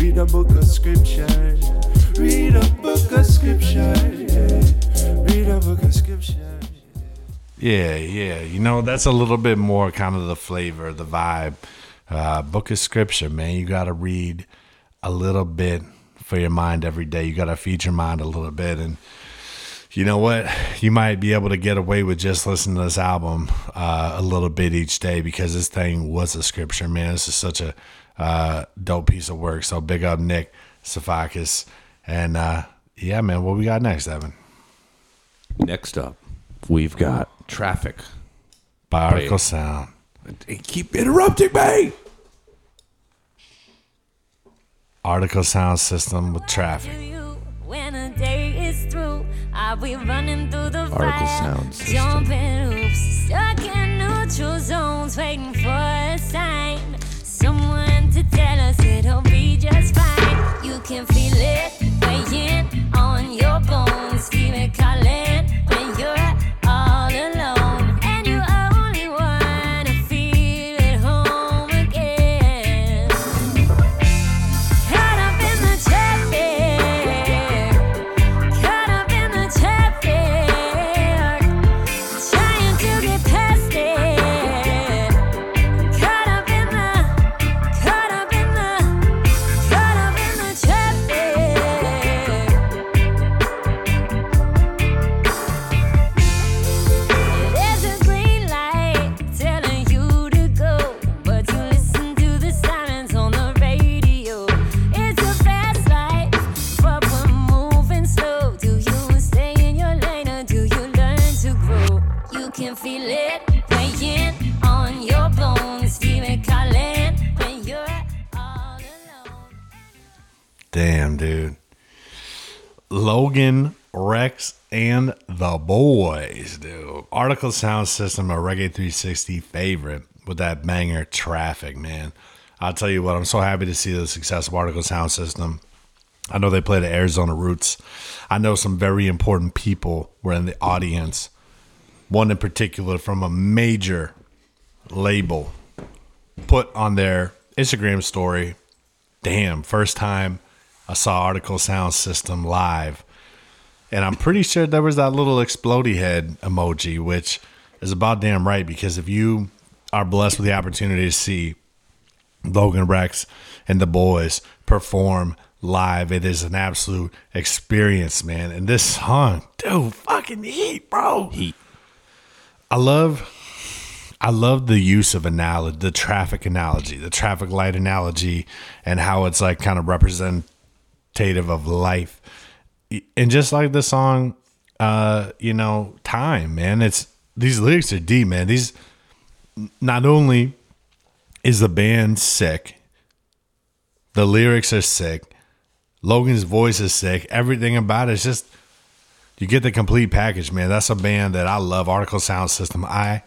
Read a book of scripture. Read a book of scripture. Yeah. Read a book of scripture. Yeah, yeah. You know, that's a little bit more kind of the flavor, the vibe. Uh, book of scripture, man. You got to read a little bit for your mind every day. You got to feed your mind a little bit. And you know what? You might be able to get away with just listening to this album uh, a little bit each day because this thing was a scripture, man. This is such a uh, dope piece of work. So big up Nick Safakis. And uh, yeah, man, what we got next, Evan? Next up, we've got Traffic. By Artikal Sound. Keep interrupting me. Artikal Sound System with traffic. When a day is through, I'll be running through the Artikal fire, sound system. jumping hoops, stuck in neutral zones, waiting for a sign. Someone to tell us it'll be just fine. Dude. Logan, Rex, and the boys, dude. Artikal Sound System, a Reggae 360 favorite with that banger traffic, man. I'll tell you what, I'm so happy to see the success of Artikal Sound System. I know they play the Arizona Roots. I know some very important people were in the audience. One in particular from a major label put on their Instagram story, damn, first time I saw Artikal Sound System live. And I'm pretty sure there was that little explodey head emoji, which is about damn right because if you are blessed with the opportunity to see Logan Rex and the boys perform live, it is an absolute experience, man. And this song, dude, fucking heat, bro. Heat. I love I love the use of analogy, the traffic analogy, the traffic light analogy, and how it's like kind of representative of life. And just like the song, uh, you know, time, man. It's these lyrics are deep, man. These not only is the band sick, the lyrics are sick, Logan's voice is sick, everything about it is just you get the complete package, man. That's a band that I love. Artikal Sound System. I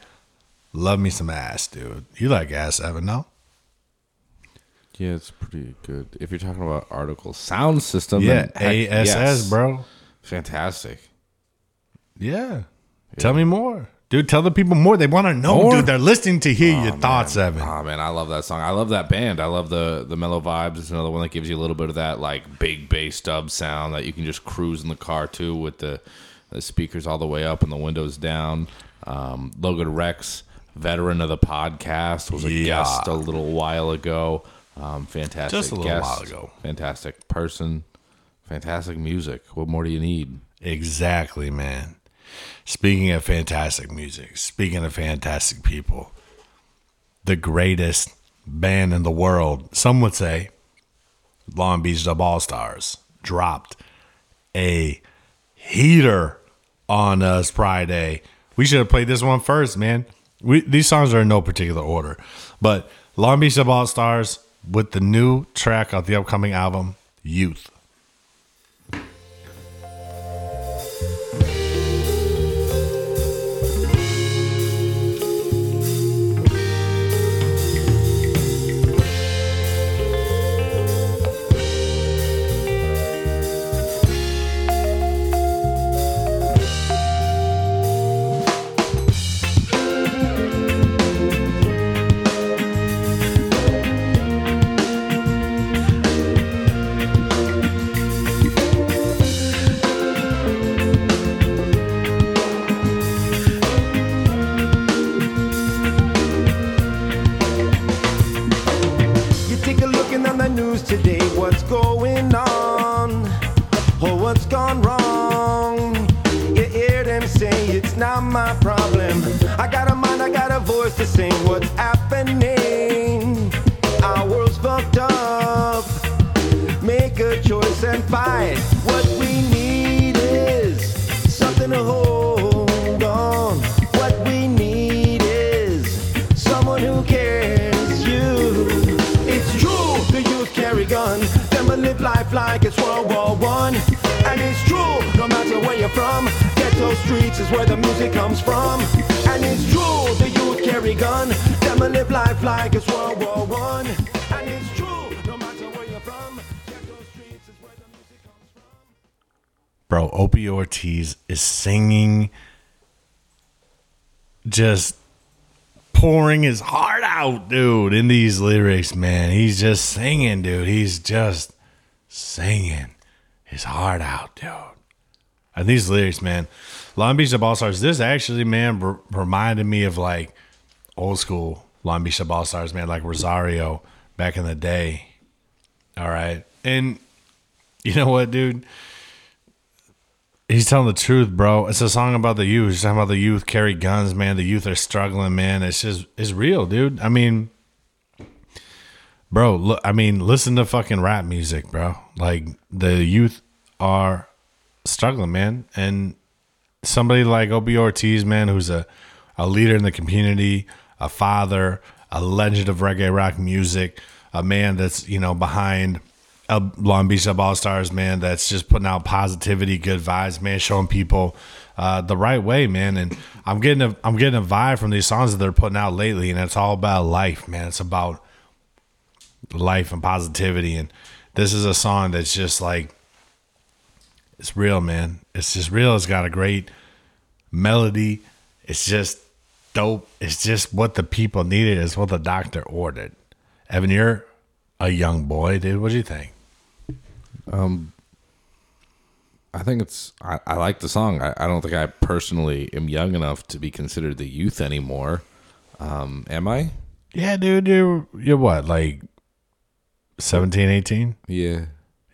love me some ass, dude. You like ass, Evan? No? Yeah, it's pretty good. If you're talking about Artikal sound system, Yeah, then ASS, yes. bro. Fantastic. Yeah. Tell me more, dude. Tell the people more. They want to know, More? dude. They're listening to hear your thoughts, Evan. Oh man, I love that song. I love that band. I love the the mellow vibes. It's another one that gives you a little bit of that like big bass dub sound that you can just cruise in the car too with the the speakers all the way up and the windows down. Um, Logan Rex, veteran of the podcast, was a Yeah. guest a little while ago. Um, fantastic, Just a little guest, while ago. Fantastic person, fantastic music. What more do you need? Exactly, man. Speaking of fantastic music, speaking of fantastic people, the greatest band in the world, some would say, Long Beach Dub All Stars, dropped a heater on us Friday. We should have played this one first, man. We, these songs are in no particular order, but Long Beach Dub All Stars with the new track of the upcoming album, Youth. Youth carry gun. Them a live life like it's World War One. The bro, Opie Ortiz is singing, just pouring his heart out, dude, in these lyrics, man. He's just singing, dude. He's just singing his heart out, dude. And these lyrics, man, Long Beach Dub All Stars. This actually, man, reminded me of like old school Long Beach Dub All Stars, man, like Rosario back in the day. All right, and you know what, dude? He's telling the truth, bro. It's a song about the youth. He's talking about the youth carry guns, man. The youth are struggling, man. It's just it's real, dude. I mean, bro, look, I mean, listen to fucking rap music, bro. Like the youth are struggling, man. And somebody like Opie Ortiz, man, who's a, a leader in the community, a father, a legend of reggae rock music, a man that's, you know, behind uh, Long Beach Dub All Stars, man. That's just putting out positivity, good vibes, man. Showing people uh, the right way, man. And I'm getting a I'm getting a vibe from these songs that they're putting out lately, and it's all about life, man. It's about life and positivity. And this is a song that's just like it's real, man. It's just real. It's got a great melody. It's just dope. It's just what the people needed. It's what the doctor ordered. Evan, you're a young boy, dude. What do you think? Um, I think it's. I, I like the song. I, I don't think I personally am young enough to be considered the youth anymore. Um, am I? Yeah, dude. You're you're what, like 17, 18? Yeah.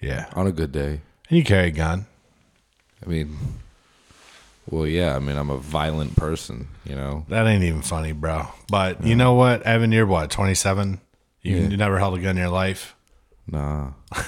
Yeah. On a good day. And you carry a gun. I mean, well, yeah. I mean, I'm a violent person. You know. That ain't even funny, bro. But you know what, Evan? You're what, 27? You, Yeah. you never held a gun in your life. Nah.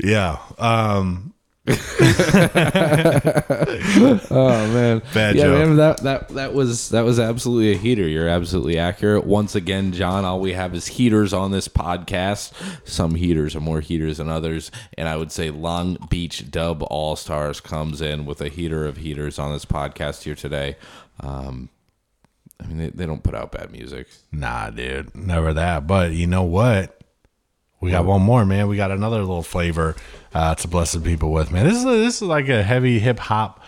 Yeah. Um, Oh man, Bad yeah, joke. man. That that that was that was absolutely a heater. You're absolutely accurate. Once again, John, all we have is heaters on this podcast. Some heaters are more heaters than others, and I would say Long Beach Dub All Stars comes in with a heater of heaters on this podcast here today. Um, I mean, they, they don't put out bad music. Nah, dude, never that. But you know what? We got one more, man. We got another little flavor uh, to bless the people with, man. This is this is like a heavy hip hop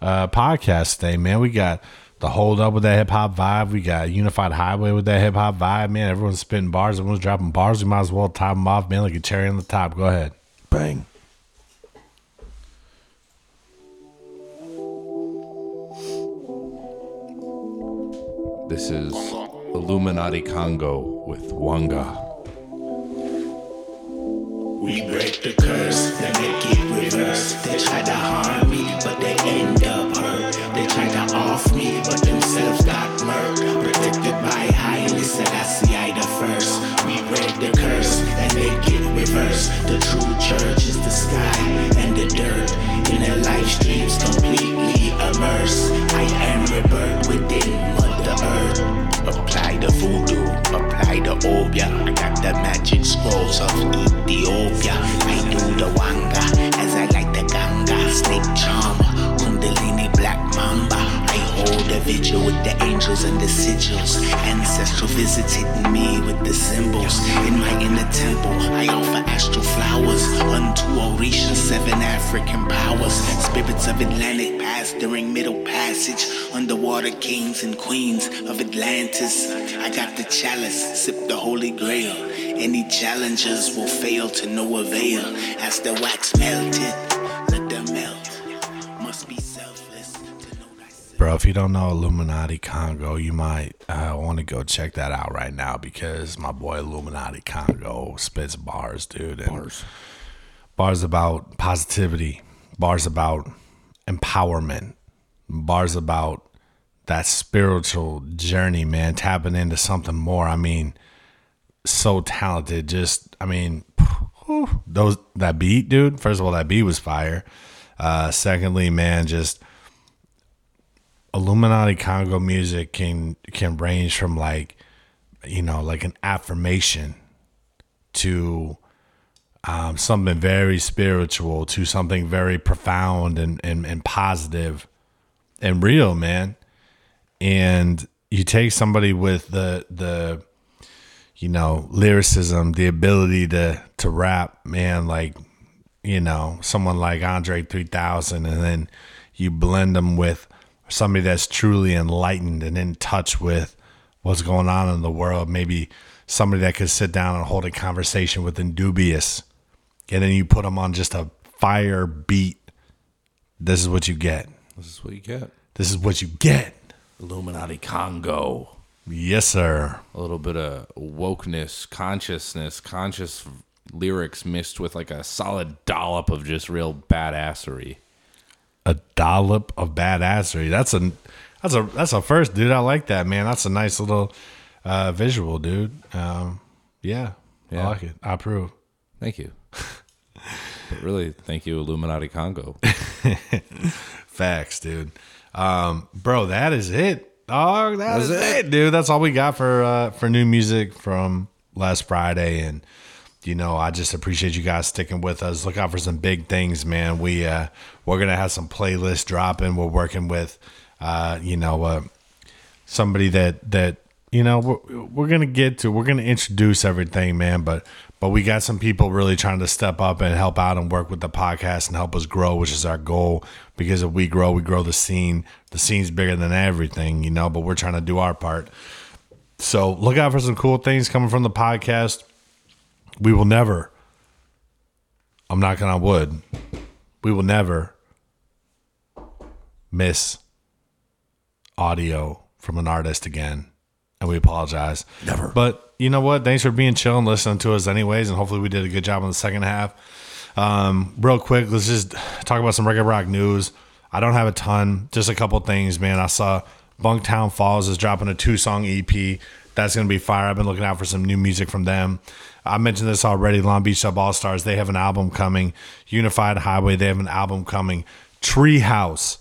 uh, podcast today, man. We got the hold up with that hip hop vibe. We got Unified Highway with that hip hop vibe, man. Everyone's spitting bars. Everyone's dropping bars. We might as well top them off, man, like a cherry on the top. Go ahead. Bang. This is Illuminati Congo with Wanga. We break the curse, they get reversed. They try to harm me, but they end up hurt. They try to off me, but themselves got murked. Protected by Highness and I see I the first. We break the curse, and they get reversed. The true church is the sky and the dirt. In their life streams completely immersed. I am rebirth within the voodoo, apply the obia. I got the magic scrolls of Ethiopia. I do the wanga as I like the ganga. Snake charmer, kundalini black mamba. Hold a vigil with the angels and the sigils. Ancestral visits hitting me with the symbols. In my inner temple, I offer astral flowers unto Orisha, seven African powers. Spirits of Atlantic past during Middle Passage. Underwater kings and queens of Atlantis. I got the chalice, sip the holy grail. Any challengers will fail to no avail. As the wax melted, Bro, if you don't know Illuminati Congo, you might uh, want to go check that out right now because my boy Illuminati Congo spits bars, dude. And bars. Bars about positivity. Bars about empowerment. Bars about that spiritual journey, man. Tapping into something more. I mean, so talented. Just, I mean, whew, those that beat, dude. First of all, that beat was fire. Uh, secondly, man, just Illuminati Congo music can can range from like you know like an affirmation to um, something very spiritual to something very profound and, and and positive and real, man. And you take somebody with the the you know lyricism, the ability to to rap, man, like you know someone like Andre 3000 and then you blend them with somebody that's truly enlightened and in touch with what's going on in the world maybe somebody that could sit down and hold a conversation with Indubious and then you put them on just a fire beat this is what you get This is what you get. this is what you get Illuminati Congo. yes sir A little bit of wokeness, consciousness, conscious lyrics mixed with like a solid dollop of just real badassery. A dollop of badassery. That's a that's a that's a first, dude. I like that, man. That's a nice little uh, visual, dude. Um, yeah, Yeah. I like it. I approve. Thank you. but really, thank you, Illuminati Congo. Facts, dude. Um, bro, that is it. Dog, that's That's it. dude. That's all we got for uh, for new music from last Friday, and you know, I just appreciate you guys sticking with us. Look out for some big things, man. We uh, we're gonna have some playlists dropping. We're working with, uh, you know, uh, somebody that that you know we're, we're gonna get to. We're gonna introduce everything, man. But but we got some people really trying to step up and help out and work with the podcast and help us grow, which is our goal. Because if we grow, we grow the scene. The scene's bigger than everything, you know. But we're trying to do our part. So look out for some cool things coming from the podcast. We will never. I'm knocking on wood. We will never miss audio from an artist again. And we apologize. Never. But you know what? Thanks for being chill and listening to us, anyways. And hopefully, we did a good job on the second half. Um, real quick, let's just talk about some reggae rock news. I don't have a ton, just a couple things, man. I saw Bunktown Falls is dropping a two song EP. That's going to be fire. I've been looking out for some new music from them. I mentioned this already. Long Beach Dub All Stars, they have an album coming. Unified Highway, they have an album coming. Treehouse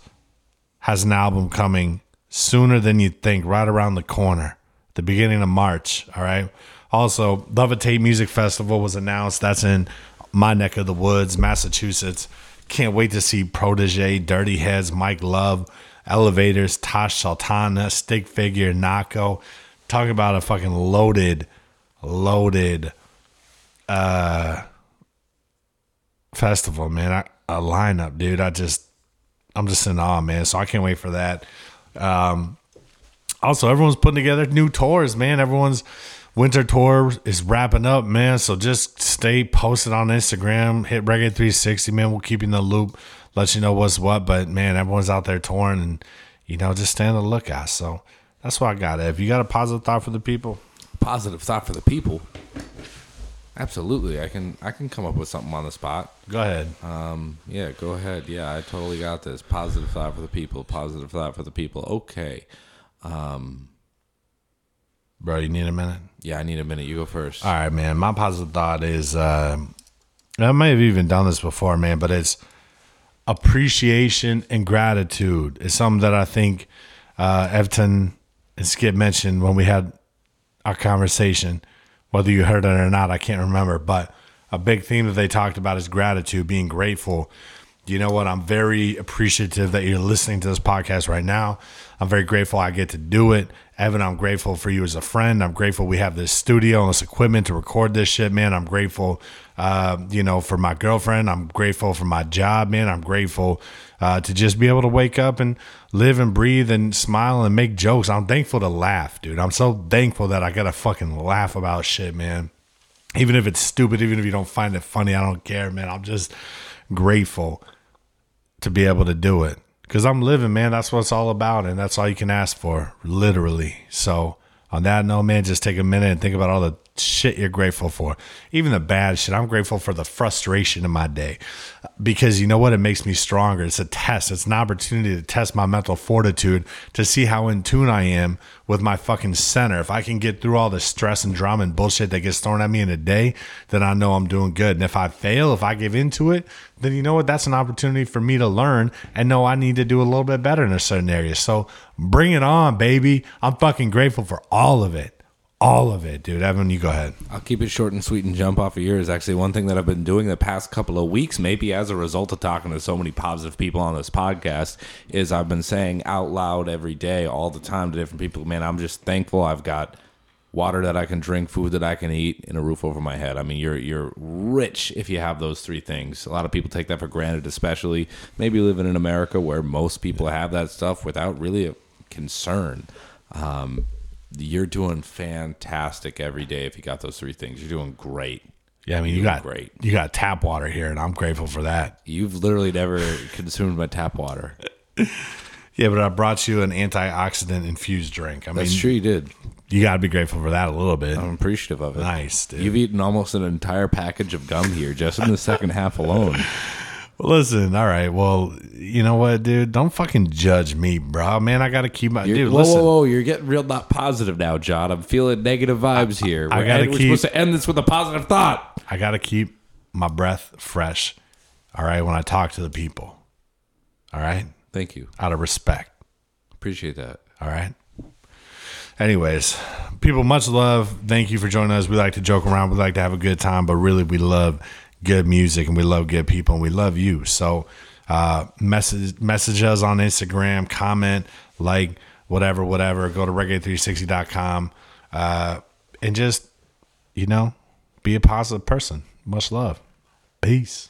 has an album coming sooner than you'd think, right around the corner, the beginning of March. All right. Also, Levitate Music Festival was announced. That's in my neck of the woods, Massachusetts. Can't wait to see Protoje, Dirty Heads, Mike Love, Elovaters, Tash Sultana, Stick Figure, Nahko. Talk about a fucking loaded, loaded uh festival, man. I, a lineup, dude. I just I'm just in awe, man. So I can't wait for that. Um, also, everyone's putting together new tours, man. Everyone's winter tour is wrapping up, man. So just stay posted on Instagram. Hit Reggae 360, man. We'll keep you in the loop, let you know what's what. But man, everyone's out there touring, and you know, just stay on the lookout. So that's what I got. If you got a positive thought for the people, Positive thought for the people. Absolutely, I can I can come up with something on the spot. go ahead. Um, yeah, go ahead. Yeah, I totally got this. Positive thought for the people. Positive thought for the people. Okay. Um, Bro, you need a minute? Yeah, I need a minute. You go first. All right, man. My positive thought is um I may have even done this before, man, but it's appreciation and gratitude. It's something that I think uh, Everton and Skip mentioned when we had our conversation. Whether you heard it or not, I can't remember. But a big theme that they talked about is gratitude, being grateful. You know what? I'm very appreciative that you're listening to this podcast right now. I'm very grateful I get to do it. Evan, I'm grateful for you as a friend. I'm grateful we have this studio and this equipment to record this shit, man. I'm grateful, uh, you know, for my girlfriend. I'm grateful for my job, man. I'm grateful uh, to just be able to wake up and live and breathe and smile and make jokes. I'm thankful to laugh, dude. I'm so thankful that I got to fucking laugh about shit, man even if it's stupid, even if you don't find it funny, I don't care, man. I'm just grateful to be able to do it because I'm living, man. That's what it's all about, and that's all you can ask for, literally. So, on that note, man, just take a minute and think about all the shit you're grateful for, even the bad shit. I'm grateful for the frustration in my day because you know what? It makes me stronger. It's a test, it's an opportunity to test my mental fortitude to see how in tune I am with my fucking center. If I can get through all the stress and drama and bullshit that gets thrown at me in a day, then I know I'm doing good. And if I fail, if I give into it, then you know what? That's an opportunity for me to learn and know I need to do a little bit better in a certain area. So bring it on, baby. I'm fucking grateful for all of it. All of it, dude. Evan, you go ahead. I'll keep it short and sweet and jump off of yours. Actually, one thing that I've been doing the past couple of weeks, maybe as a result of talking to so many positive people on this podcast, is I've been saying out loud every day, all the time to different people, man, I'm just thankful I've got water that I can drink, food that I can eat, and a roof over my head. I mean, you're you're rich if you have those three things. A lot of people take that for granted, especially maybe living in America where most people have that stuff without really a concern. Um, you're doing fantastic every day if you got those three things. You're doing great. Yeah, I mean, you got great. You got tap water here, and I'm grateful for that. You've literally never consumed my tap water. Yeah, but I brought you an antioxidant infused drink. I That's mean, true. You did. you got to be grateful for that a little bit. I'm appreciative of it. Nice, dude. You've eaten almost an entire package of gum here just in the second half alone. Well, listen, all right. Well, you know what, dude? Don't fucking judge me, bro. Man, I got to keep my You're- dude. whoa, listen, whoa, whoa! You're getting real not positive now, John. I'm feeling negative vibes here. I We're, gotta we're keep- supposed to end this with a positive thought. I got to keep my breath fresh. All right, when I talk to the people. All right, Thank you. out of respect. Appreciate that. All right. Anyways, people, much love. Thank you for joining us. We like to joke around. We like to have a good time, but really, we love good music and we love good people and we love you. So, uh, message message us on Instagram, comment, like, whatever, whatever. Go to reggae360.com uh, and just, you know, be a positive person. Much love. Peace.